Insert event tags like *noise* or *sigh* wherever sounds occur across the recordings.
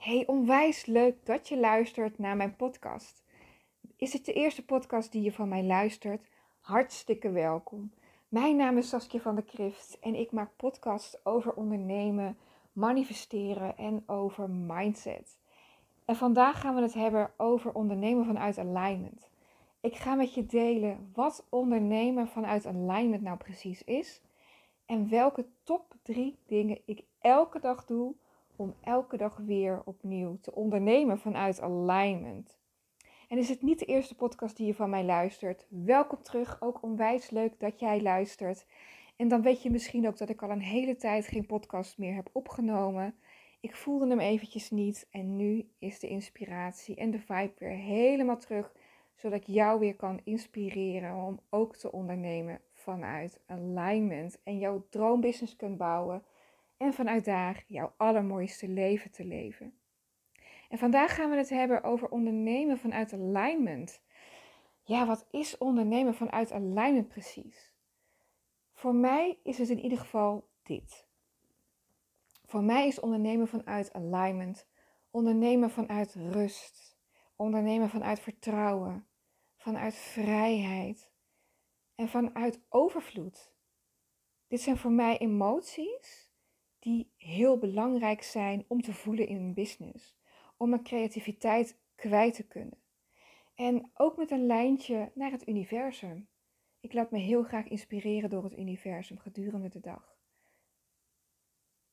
Hey, onwijs leuk dat je luistert naar mijn podcast. Is het de eerste podcast die je van mij luistert? Hartstikke welkom. Mijn naam is Saskia van der Krift en ik maak podcasts over ondernemen, manifesteren en over mindset. En vandaag gaan we het hebben over ondernemen vanuit alignment. Ik ga met je delen wat ondernemen vanuit alignment nou precies is en welke top drie dingen ik elke dag doe om elke dag weer opnieuw te ondernemen vanuit alignment. En is het niet de eerste podcast die je van mij luistert? Welkom terug, ook onwijs leuk dat jij luistert. En dan weet je misschien ook dat ik al een hele tijd geen podcast meer heb opgenomen. Ik voelde hem eventjes niet en nu is de inspiratie en de vibe weer helemaal terug, zodat ik jou weer kan inspireren om ook te ondernemen vanuit alignment en jouw droombusiness kunt bouwen en vanuit daar jouw allermooiste leven te leven. En vandaag gaan we het hebben over ondernemen vanuit alignment. Ja, wat is ondernemen vanuit alignment precies? Voor mij is het in ieder geval dit. Voor mij is ondernemen vanuit alignment, ondernemen vanuit rust, ondernemen vanuit vertrouwen, vanuit vrijheid en vanuit overvloed. Dit zijn voor mij emoties die heel belangrijk zijn om te voelen in een business. Om mijn creativiteit kwijt te kunnen. En ook met een lijntje naar het universum. Ik laat me heel graag inspireren door het universum gedurende de dag.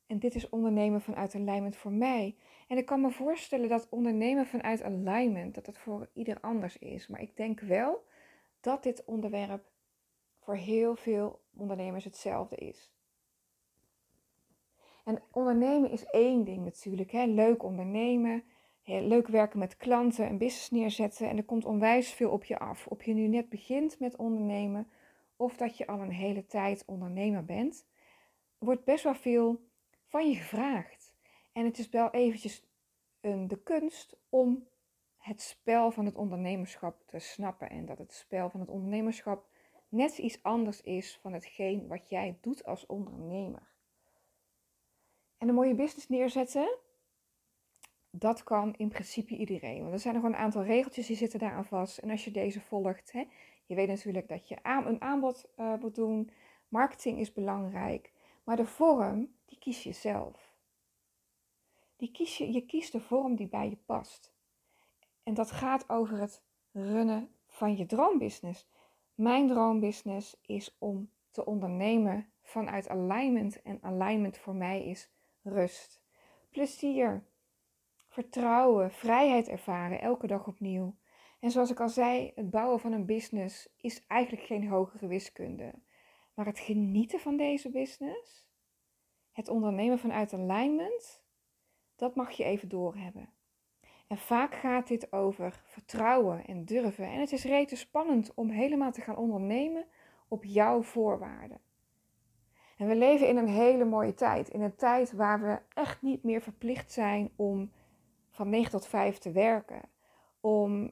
En dit is ondernemen vanuit alignment voor mij. En ik kan me voorstellen dat ondernemen vanuit alignment, dat het voor ieder anders is. Maar ik denk wel dat dit onderwerp voor heel veel ondernemers hetzelfde is. En ondernemen is één ding natuurlijk. Hè. Leuk ondernemen, leuk werken met klanten, een business neerzetten. En er komt onwijs veel op je af. Of je nu net begint met ondernemen of dat je al een hele tijd ondernemer bent. Wordt best wel veel van je gevraagd. En het is wel eventjes de kunst om het spel van het ondernemerschap te snappen. En dat het spel van het ondernemerschap net iets anders is van hetgeen wat jij doet als ondernemer. En een mooie business neerzetten, dat kan in principe iedereen. Want er zijn nog een aantal regeltjes die zitten daaraan vast. En als je deze volgt, hè, je weet natuurlijk dat je een aanbod uh, moet doen. Marketing is belangrijk. Maar de vorm, die kies je zelf. Die kies je, je kiest de vorm die bij je past. En dat gaat over het runnen van je droombusiness. Mijn droombusiness is om te ondernemen vanuit alignment. En alignment voor mij is rust, plezier, vertrouwen, vrijheid ervaren, elke dag opnieuw. En zoals ik al zei, het bouwen van een business is eigenlijk geen hogere wiskunde. Maar het genieten van deze business, het ondernemen vanuit alignment, dat mag je even doorhebben. En vaak gaat dit over vertrouwen en durven. En het is rete spannend om helemaal te gaan ondernemen op jouw voorwaarden. En we leven in een hele mooie tijd. In een tijd waar we echt niet meer verplicht zijn om van 9 tot 5 te werken. Om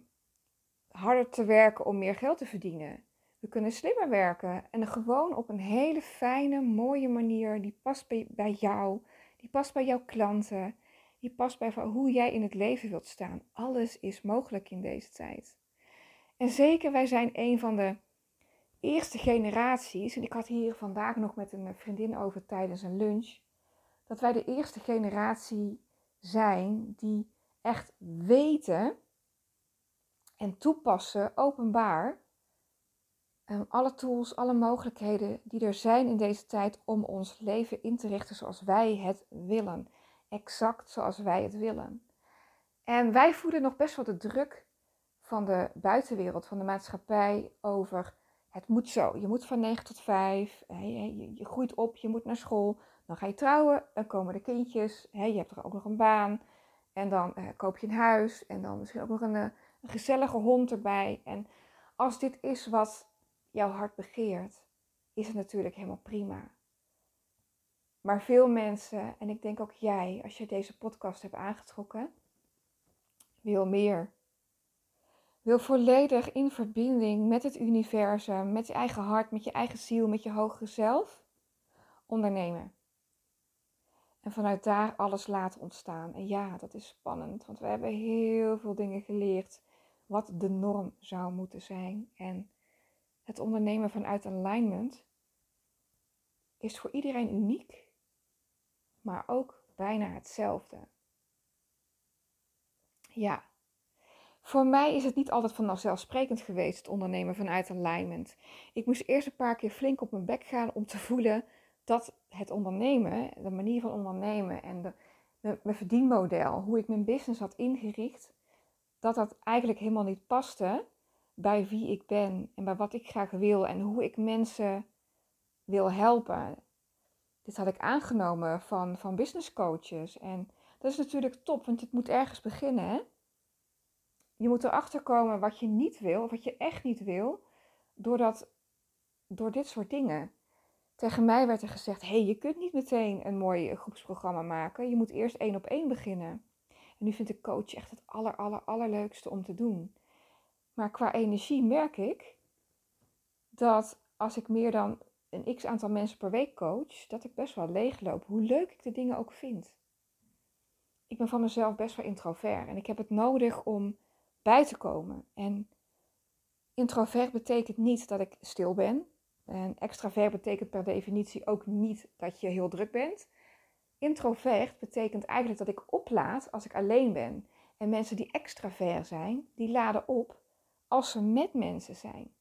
harder te werken om meer geld te verdienen. We kunnen slimmer werken en gewoon op een hele fijne, mooie manier die past bij, jou, die past bij jouw klanten, die past bij hoe jij in het leven wilt staan. Alles is mogelijk in deze tijd. En zeker, wij zijn een van de eerste generaties, en ik had hier vandaag nog met een vriendin over tijdens een lunch, dat wij de eerste generatie zijn die echt weten en toepassen openbaar um, alle tools, alle mogelijkheden die er zijn in deze tijd om ons leven in te richten zoals wij het willen. Exact zoals wij het willen. En wij voelen nog best wel de druk van de buitenwereld, van de maatschappij over het moet zo. Je moet van 9 tot 5. Je, groeit op, je moet naar school. Dan ga je trouwen, dan komen de kindjes. Je hebt er ook nog een baan. En dan eh, koop je een huis. En dan misschien ook nog eh, een gezellige hond erbij. En als dit is wat jouw hart begeert, is het natuurlijk helemaal prima. Maar veel mensen, en ik denk ook jij, als je deze podcast hebt aangetrokken, wil meer wil volledig in verbinding met het universum, met je eigen hart, met je eigen ziel, met je hogere zelf ondernemen. En vanuit daar alles laten ontstaan. En ja, dat is spannend, want we hebben heel veel dingen geleerd wat de norm zou moeten zijn. En het ondernemen vanuit alignment is voor iedereen uniek, maar ook bijna hetzelfde. Ja, voor mij is het niet altijd vanzelfsprekend geweest, het ondernemen vanuit alignment. Ik moest eerst een paar keer flink op mijn bek gaan om te voelen dat het ondernemen, de manier van ondernemen en de, mijn verdienmodel, hoe ik mijn business had ingericht, dat dat eigenlijk helemaal niet paste bij wie ik ben en bij wat ik graag wil en hoe ik mensen wil helpen. Dit had ik aangenomen van, van business coaches. En dat is natuurlijk top, want het moet ergens beginnen. Hè? Je moet erachter komen wat je niet wil, wat je echt niet wil, doordat, door dit soort dingen. Tegen mij werd er gezegd: hey, je kunt niet meteen een mooi groepsprogramma maken. Je moet eerst één op één beginnen. En nu vind ik coach echt het aller, aller, allerleukste om te doen. Maar qua energie merk ik dat als ik meer dan een x aantal mensen per week coach, dat ik best wel leegloop. Hoe leuk ik de dingen ook vind. Ik ben van mezelf best wel introvert en ik heb het nodig om bij te komen. En introvert betekent niet dat ik stil ben. En extravert betekent per definitie ook niet dat je heel druk bent. Introvert betekent eigenlijk dat ik oplaad als ik alleen ben. En mensen die extravert zijn, die laden op als ze met mensen zijn.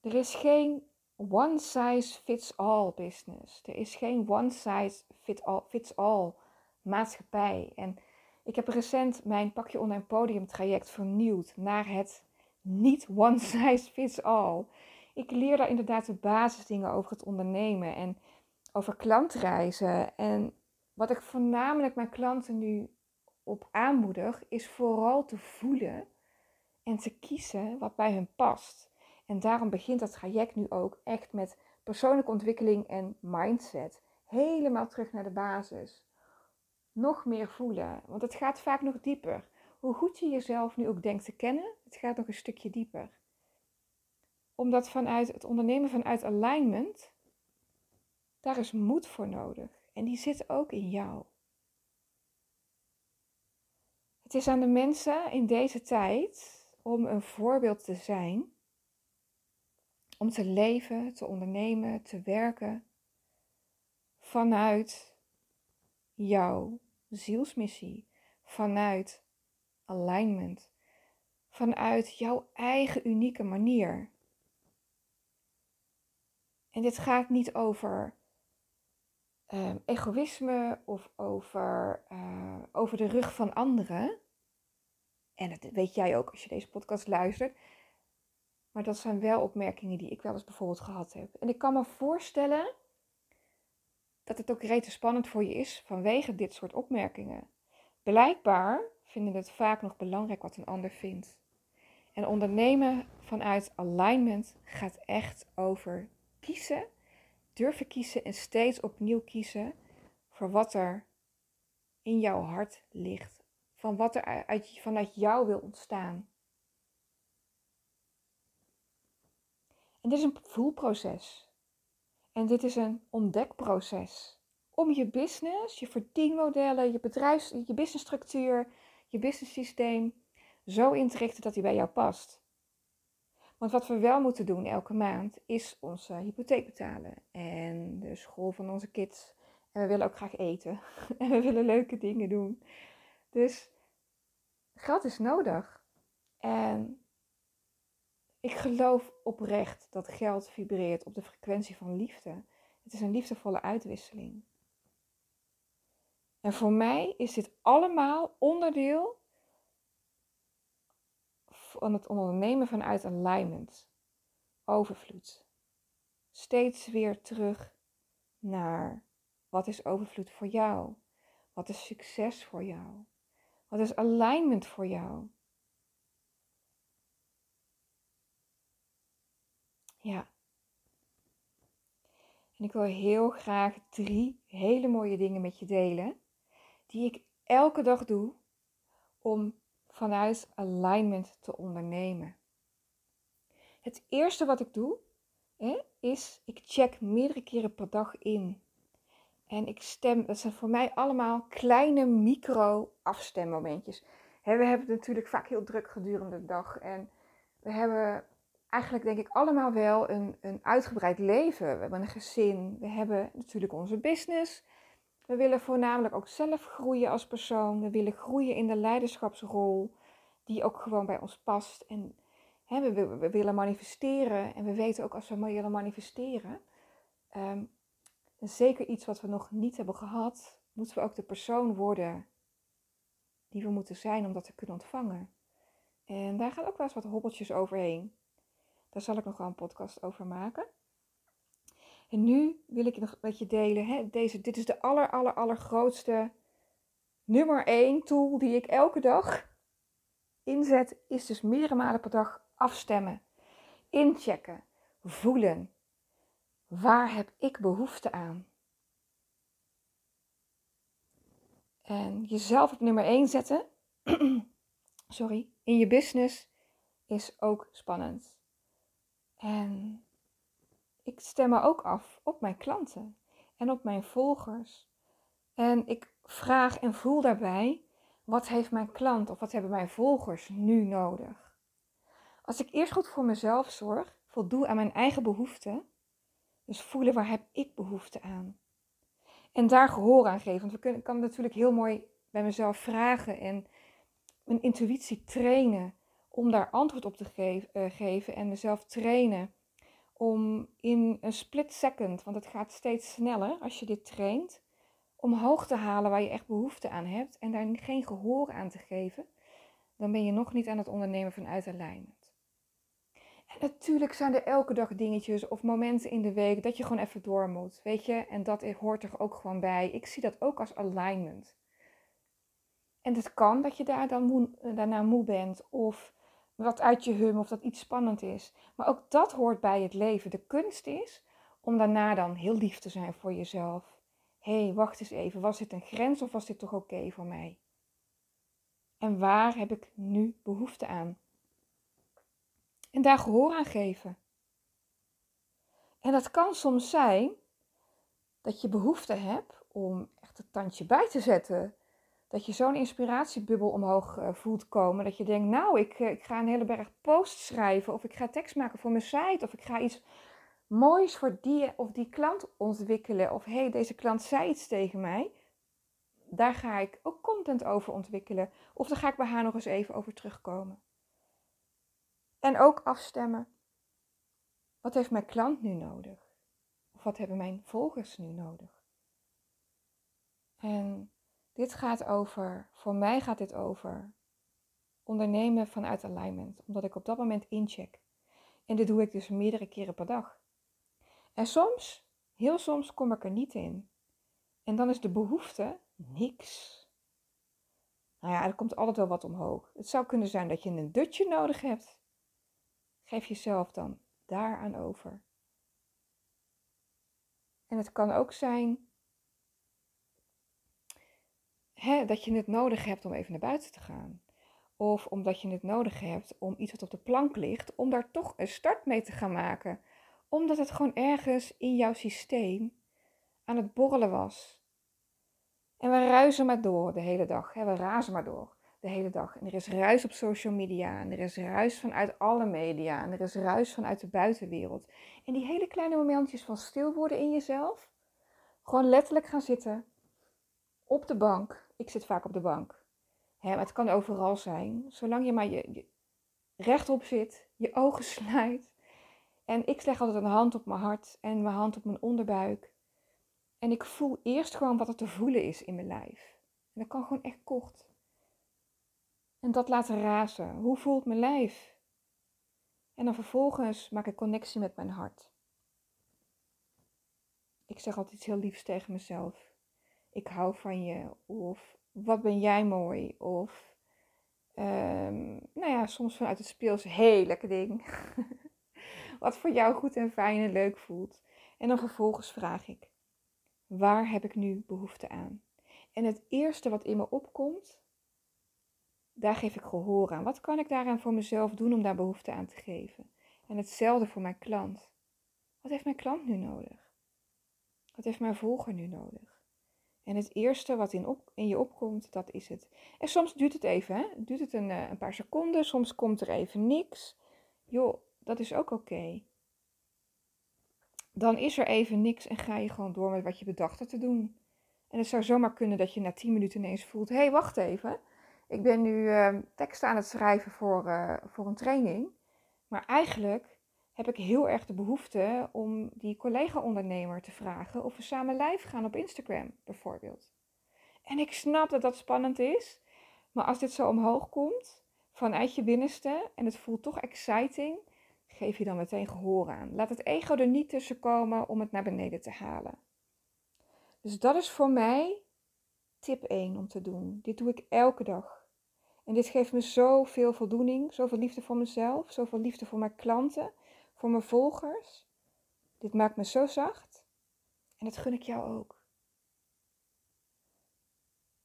Er is geen one size fits all business. Er is geen one size fit all, fits all maatschappij. En ik heb recent mijn Pakje Online Podium traject vernieuwd naar het niet one size fits all. Ik leer daar inderdaad de basisdingen over het ondernemen en over klantreizen. En wat ik voornamelijk mijn klanten nu op aanmoedig, is vooral te voelen en te kiezen wat bij hun past. En daarom begint dat traject nu ook echt met persoonlijke ontwikkeling en mindset. Helemaal terug naar de basis. Nog meer voelen, want het gaat vaak nog dieper. Hoe goed je jezelf nu ook denkt te kennen, het gaat nog een stukje dieper. Omdat vanuit het ondernemen vanuit alignment, daar is moed voor nodig. En die zit ook in jou. Het is aan de mensen in deze tijd om een voorbeeld te zijn, om te leven, te ondernemen, te werken vanuit jouw zielsmissie, vanuit alignment, vanuit jouw eigen unieke manier. En dit gaat niet over uh, egoïsme of over, uh, over de rug van anderen. En dat weet jij ook als je deze podcast luistert. Maar dat zijn wel opmerkingen die ik wel eens bijvoorbeeld gehad heb. En ik kan me voorstellen dat het ook rete spannend voor je is vanwege dit soort opmerkingen. Blijkbaar vinden het vaak nog belangrijk wat een ander vindt. En ondernemen vanuit alignment gaat echt over kiezen durven kiezen en steeds opnieuw kiezen voor wat er in jouw hart ligt. Van wat er uit, vanuit jou wil ontstaan. En dit is een voelproces. En dit is een ontdekproces. Om je business, je verdienmodellen, je bedrijfs, je businessstructuur, je businesssysteem zo in te richten dat die bij jou past. Want wat we wel moeten doen elke maand is onze hypotheek betalen. En de school van onze kids. En we willen ook graag eten. *laughs* en we willen leuke dingen doen. Dus geld is nodig. En ik geloof oprecht dat geld vibreert op de frequentie van liefde. Het is een liefdevolle uitwisseling. En voor mij is dit allemaal onderdeel van het ondernemen vanuit alignment, overvloed. Steeds weer terug naar wat is overvloed voor jou? Wat is succes voor jou? Wat is alignment voor jou? Ja. En ik wil heel graag drie hele mooie dingen met je delen, die ik elke dag doe om vanuit alignment te ondernemen. Het eerste wat ik doe, hè, is ik check meerdere keren per dag in En ik stem, dat zijn voor mij allemaal kleine micro-afstemmomentjes. we hebben het natuurlijk vaak heel druk gedurende de dag. En we hebben eigenlijk, denk ik, allemaal wel een, een uitgebreid leven. We hebben een gezin. We hebben natuurlijk onze business. We willen voornamelijk ook zelf groeien als persoon. We willen groeien in de leiderschapsrol, die ook gewoon bij ons past. En hè, we, we, willen manifesteren. En we weten ook als we willen manifesteren, um, zeker iets wat we nog niet hebben gehad, moeten we ook de persoon worden die we moeten zijn om dat te kunnen ontvangen. En daar gaan ook wel eens wat hobbeltjes overheen. Daar zal ik nog wel een podcast over maken. En nu wil ik nog met je delen. Hè, deze, dit is de aller, aller, allergrootste nummer 1 tool die ik elke dag inzet. Is dus meerdere malen per dag afstemmen. Inchecken. Voelen. Waar heb ik behoefte aan? En jezelf op nummer 1 zetten. *clears throat* sorry. In je business is ook spannend. En ik stem me ook af op mijn klanten en op mijn volgers. En ik vraag en voel daarbij, wat heeft mijn klant of wat hebben mijn volgers nu nodig? Als ik eerst goed voor mezelf zorg, voldoe aan mijn eigen behoeften, dus voelen waar heb ik behoefte aan. En daar gehoor aan geven. Want we kunnen, kan natuurlijk heel mooi bij mezelf vragen en mijn intuïtie trainen om daar antwoord op te geven, uh, geven en mezelf trainen om in een split second, want het gaat steeds sneller als je dit traint, omhoog te halen waar je echt behoefte aan hebt en daar geen gehoor aan te geven, dan ben je nog niet aan het ondernemen vanuit alignment. En natuurlijk zijn er elke dag dingetjes of momenten in de week dat je gewoon even door moet, weet je, en dat hoort er ook gewoon bij. Ik zie dat ook als alignment. En het kan dat je daar dan moe, daarna moe bent of wat uit je hum of dat iets spannend is. Maar ook dat hoort bij het leven. De kunst is om daarna dan heel lief te zijn voor jezelf. Hé, hey, wacht eens even, was dit een grens of was dit toch oké voor mij? En waar heb ik nu behoefte aan? En daar gehoor aan geven. En dat kan soms zijn dat je behoefte hebt om echt het tandje bij te zetten dat je zo'n inspiratiebubbel omhoog uh, voelt komen. Dat je denkt, nou, ik, uh, ik ga een hele berg posts schrijven. Of ik ga tekst maken voor mijn site. Of ik ga iets moois voor die of die klant ontwikkelen. Of hey, deze klant zei iets tegen mij. Daar ga ik ook content over ontwikkelen. Of daar ga ik bij haar nog eens even over terugkomen. En ook afstemmen. Wat heeft mijn klant nu nodig? Of wat hebben mijn volgers nu nodig? En dit gaat over, voor mij gaat dit over ondernemen vanuit alignment, omdat ik op dat moment incheck. En dit doe ik dus meerdere keren per dag. En soms, heel soms, kom ik er niet in. En dan is de behoefte niks. Nou ja, er komt altijd wel wat omhoog. Het zou kunnen zijn dat je een dutje nodig hebt. Geef jezelf dan daaraan over. En het kan ook zijn hè, dat je het nodig hebt om even naar buiten te gaan. Of omdat je het nodig hebt om iets wat op de plank ligt, om daar toch een start mee te gaan maken. Omdat het gewoon ergens in jouw systeem aan het borrelen was. En we ruisen maar door de hele dag. Hè? We razen maar door de hele dag. En er is ruis op social media. En er is ruis vanuit alle media. En er is ruis vanuit de buitenwereld. En die hele kleine momentjes van stil worden in jezelf. Gewoon letterlijk gaan zitten. Op de bank ik zit vaak op de bank. Hè, maar het kan overal zijn. Zolang je maar je, rechtop zit, je ogen *laughs* sluit. En ik leg altijd een hand op mijn hart en mijn hand op mijn onderbuik. En ik voel eerst gewoon wat er te voelen is in mijn lijf. En dat kan gewoon echt kort. En dat laten razen. Hoe voelt mijn lijf? En dan vervolgens maak ik connectie met mijn hart. Ik zeg altijd iets heel liefs tegen mezelf ik hou van je. Of wat ben jij mooi. Of um, nou ja, soms vanuit het speels, heel lekker ding. *laughs* wat voor jou goed en fijn en leuk voelt. En dan vervolgens vraag ik, waar heb ik nu behoefte aan? En het eerste wat in me opkomt, daar geef ik gehoor aan. Wat kan ik daaraan voor mezelf doen om daar behoefte aan te geven? En hetzelfde voor mijn klant. Wat heeft mijn klant nu nodig? Wat heeft mijn volger nu nodig? En het eerste wat in, op, in je opkomt, dat is het. En soms duurt het even, hè? duurt het een, eh, een paar seconden, soms komt er even niks. Joh, dat is ook oké. Dan is er even niks en ga je gewoon door met wat je bedacht had te doen. En het zou zomaar kunnen dat je na 10 minuten ineens voelt: hé, hey, wacht even. Ik ben nu uh, teksten aan het schrijven voor, uh, voor een training. Maar eigenlijk heb ik heel erg de behoefte om die collega-ondernemer te vragen of we samen live gaan op Instagram, bijvoorbeeld. En ik snap dat dat spannend is, maar als dit zo omhoog komt vanuit je binnenste en het voelt toch exciting, geef je dan meteen gehoor aan. Laat het ego er niet tussen komen om het naar beneden te halen. Dus dat is voor mij tip 1 om te doen. Dit doe ik elke dag. En dit geeft me zoveel voldoening, zoveel liefde voor mezelf, zoveel liefde voor mijn klanten, voor mijn volgers. Dit maakt me zo zacht. En dat gun ik jou ook.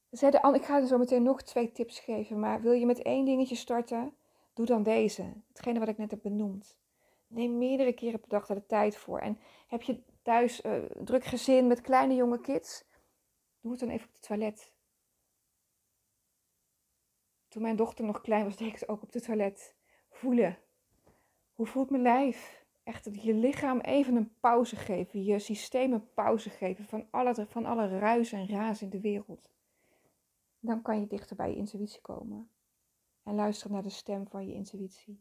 Dus ik ga er zo meteen nog twee tips geven, maar wil je met één dingetje starten? Doe dan deze, hetgene wat ik net heb benoemd. Neem meerdere keren per dag er de tijd voor. En heb je thuis uh, druk gezin met kleine jonge kids? Doe het dan even op het toilet. Toen mijn dochter nog klein was, deed ik het ook op het toilet. Voelen. Hoe voelt mijn lijf? Echt je lichaam even een pauze geven. Je systeem een pauze geven van alle, van alle ruis en raas in de wereld. Dan kan je dichter bij je intuïtie komen. En luisteren naar de stem van je intuïtie.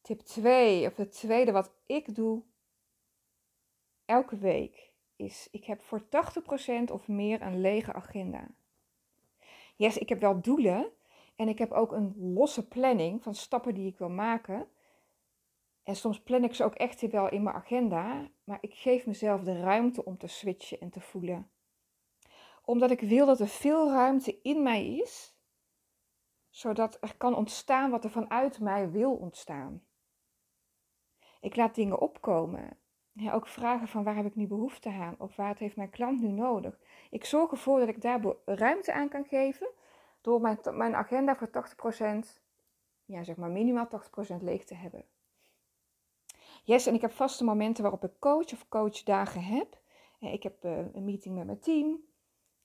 Tip 2, of het tweede wat ik doe elke week, is ik heb voor 80% of meer een lege agenda. Yes, ik heb wel doelen en ik heb ook een losse planning van stappen die ik wil maken. En soms plan ik ze ook echt wel in mijn agenda, maar ik geef mezelf de ruimte om te switchen en te voelen. Omdat ik wil dat er veel ruimte in mij is, zodat er kan ontstaan wat er vanuit mij wil ontstaan. Ik laat dingen opkomen. Ja, ook vragen van waar heb ik nu behoefte aan of wat heeft mijn klant nu nodig. Ik zorg ervoor dat ik daar ruimte aan kan geven door mijn, mijn agenda voor 80%, ja zeg maar minimaal 80% leeg te hebben. Yes, en ik heb vaste momenten waarop ik coach of coachdagen heb. Ik heb eh, een meeting met mijn team.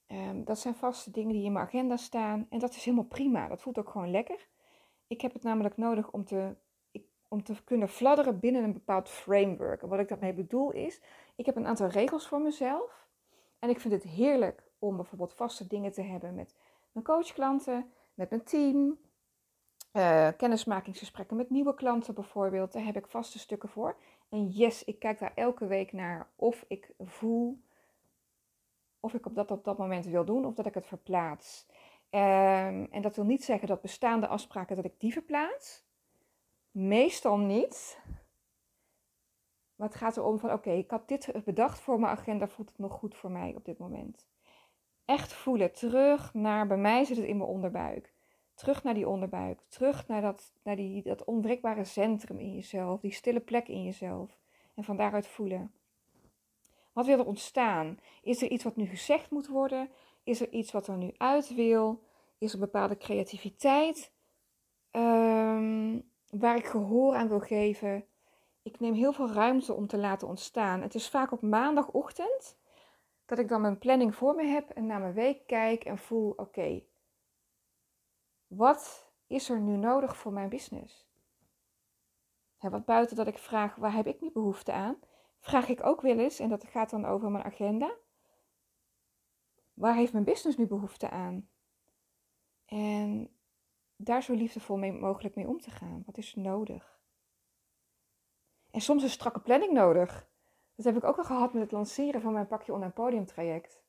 Ehm, dat zijn vaste dingen die in mijn agenda staan. En dat is helemaal prima. Dat voelt ook gewoon lekker. Ik heb het namelijk nodig om te om te kunnen fladderen binnen een bepaald framework. En wat ik daarmee bedoel is, ik heb een aantal regels voor mezelf. En ik vind het heerlijk om bijvoorbeeld vaste dingen te hebben met mijn coachklanten, met mijn team. Uh, kennismakingsgesprekken met nieuwe klanten bijvoorbeeld. Daar heb ik vaste stukken voor. En yes, ik kijk daar elke week naar of ik voel of ik op dat op dat moment wil doen of dat ik het verplaats. Um, en dat wil niet zeggen dat bestaande afspraken dat ik die verplaats. Meestal niet. Maar het gaat erom van oké, ik had dit bedacht voor mijn agenda, voelt het nog goed voor mij op dit moment. Echt voelen, terug naar, bij mij zit het in mijn onderbuik. Terug naar die onderbuik, terug naar dat, naar die, dat onwrikbare centrum in jezelf, die stille plek in jezelf. En van daaruit voelen. Wat wil er ontstaan? Is er iets wat nu gezegd moet worden? Is er iets wat er nu uit wil? Is er bepaalde creativiteit? Um, waar ik gehoor aan wil geven. Ik neem heel veel ruimte om te laten ontstaan. Het is vaak op maandagochtend dat ik dan mijn planning voor me heb en naar mijn week kijk en voel: oké, wat is er nu nodig voor mijn business? wat buiten dat ik vraag: waar heb ik nu behoefte aan? Vraag ik ook wel eens, en dat gaat dan over mijn agenda. Waar heeft mijn business nu behoefte aan? En daar zo liefdevol mee, mogelijk mee om te gaan. Wat is nodig? En soms is strakke planning nodig. Dat heb ik ook al gehad met het lanceren van mijn pakje online podium traject.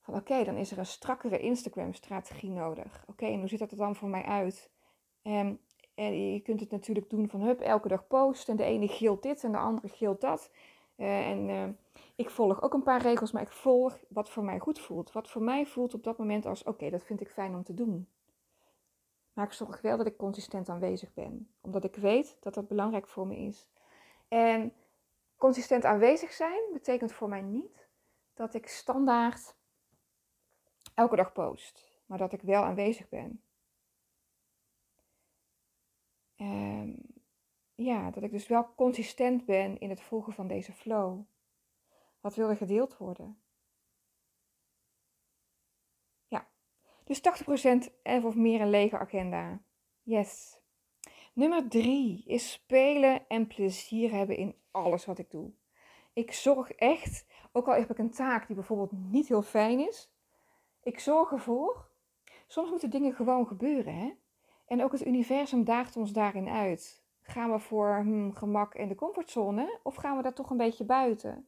Van oké, dan is er een strakkere Instagram strategie nodig. Oké, en hoe ziet dat er dan voor mij uit? En, en je kunt het natuurlijk doen van hup, elke dag posten. En de ene gilt dit en de andere gilt dat. Uh, en uh, ik volg ook een paar regels, maar ik volg wat voor mij goed voelt. Wat voor mij voelt op dat moment als oké, dat vind ik fijn om te doen. Maar ik zorg wel dat ik consistent aanwezig ben. Omdat ik weet dat dat belangrijk voor me is. En consistent aanwezig zijn betekent voor mij niet dat ik standaard elke dag post. Maar dat ik wel aanwezig ben. Um, ja, dat ik dus wel consistent ben in het volgen van deze flow. Wat wil er gedeeld worden? Ja, dus 80% of meer een lege agenda. Yes. Nummer drie is spelen en plezier hebben in alles wat ik doe. Ik zorg echt, ook al heb ik een taak die bijvoorbeeld niet heel fijn is, ik zorg ervoor. Soms moeten dingen gewoon gebeuren, hè? En ook het universum daagt ons daarin uit. Gaan we voor hmm, gemak en de comfortzone of gaan we daar toch een beetje buiten?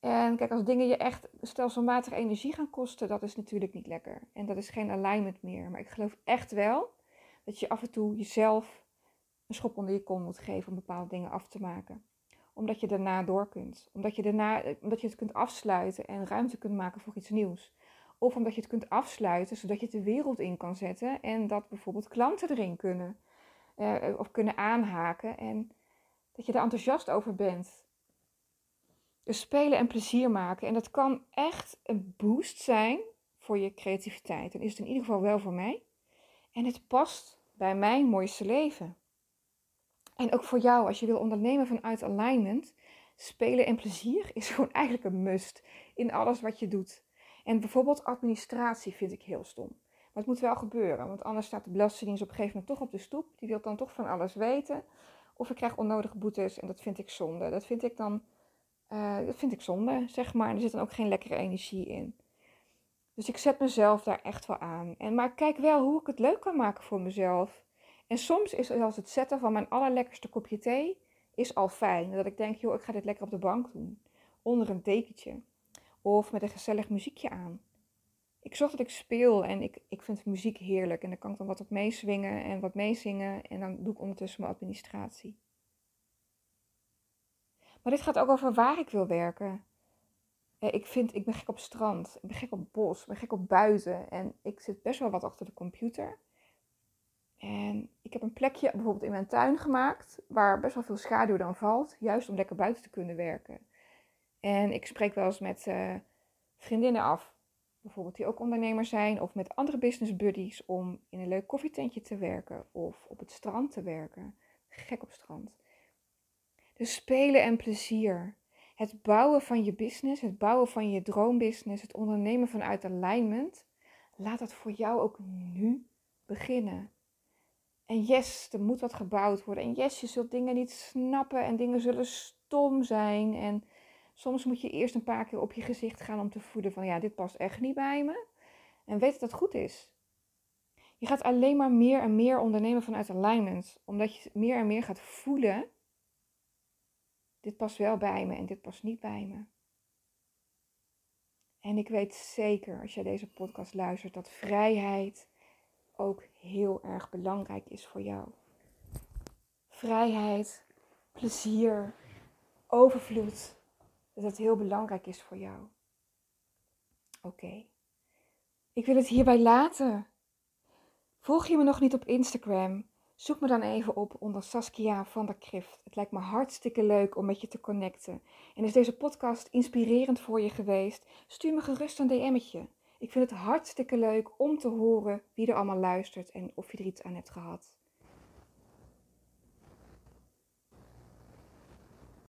En kijk, als dingen je echt stelselmatig energie gaan kosten, dat is natuurlijk niet lekker. En dat is geen alignment meer. Maar ik geloof echt wel dat je af en toe jezelf een schop onder je kont moet geven om bepaalde dingen af te maken. Omdat je daarna door kunt. Omdat je, daarna, omdat je het kunt afsluiten en ruimte kunt maken voor iets nieuws. Of omdat je het kunt afsluiten zodat je het de wereld in kan zetten en dat bijvoorbeeld klanten erin kunnen. Uh, of kunnen aanhaken en dat je er enthousiast over bent. Dus spelen en plezier maken. En dat kan echt een boost zijn voor je creativiteit. En is het in ieder geval wel voor mij. En het past bij mijn mooiste leven. En ook voor jou, als je wil ondernemen vanuit alignment, spelen en plezier is *laughs* gewoon eigenlijk een must in alles wat je doet. En bijvoorbeeld administratie vind ik heel stom. Maar het moet wel gebeuren, want anders staat de Belastingdienst op een gegeven moment toch op de stoep. Die wil dan toch van alles weten. Of ik krijg onnodige boetes en dat vind ik zonde. Dat vind ik dan, uh, dat vind ik zonde, zeg maar. En er zit dan ook geen lekkere energie in. Dus ik zet mezelf daar echt wel aan. En, maar kijk wel hoe ik het leuk kan maken voor mezelf. En soms is zelfs het zetten van mijn allerlekkerste kopje thee is al fijn. Dat ik denk, joh, ik ga dit lekker op de bank doen. Onder een dekentje. Of met een gezellig muziekje aan. Ik zorg dat ik speel en ik, ik vind muziek heerlijk. En dan kan ik dan wat op meeswingen en wat meezingen. En dan doe ik ondertussen mijn administratie. Maar dit gaat ook over waar ik wil werken. Eh, ik, vind, ik ben gek op strand, ik ben gek op bos, ik ben gek op buiten. En ik zit best wel wat achter de computer. En ik heb een plekje bijvoorbeeld in mijn tuin gemaakt, waar best wel veel schaduw dan valt. Juist om lekker buiten te kunnen werken. En ik spreek wel eens met uh, vriendinnen af, bijvoorbeeld die ook ondernemer zijn, of met andere business buddies om in een leuk koffietentje te werken of op het strand te werken. Gek op strand. Dus spelen en plezier. Het bouwen van je business, het bouwen van je droombusiness, het ondernemen vanuit alignment. Laat dat voor jou ook nu beginnen. En yes, er moet wat gebouwd worden. En yes, je zult dingen niet snappen en dingen zullen stom zijn. En Soms moet je eerst een paar keer op je gezicht gaan om te voelen van ja, dit past echt niet bij me. En weet dat het goed is. Je gaat alleen maar meer en meer ondernemen vanuit alignment. Omdat je meer en meer gaat voelen. Dit past wel bij me en dit past niet bij me. En ik weet zeker als jij deze podcast luistert dat vrijheid ook heel erg belangrijk is voor jou. Vrijheid, plezier, overvloed dat het heel belangrijk is voor jou. Oké. Ik wil het hierbij laten. Volg je me nog niet op Instagram? Zoek me dan even op onder Saskia van der Krift. Het lijkt me hartstikke leuk om met je te connecten. En is deze podcast inspirerend voor je geweest? Stuur me gerust een DM'tje. Ik vind het hartstikke leuk om te horen wie er allemaal luistert en of je er iets aan hebt gehad.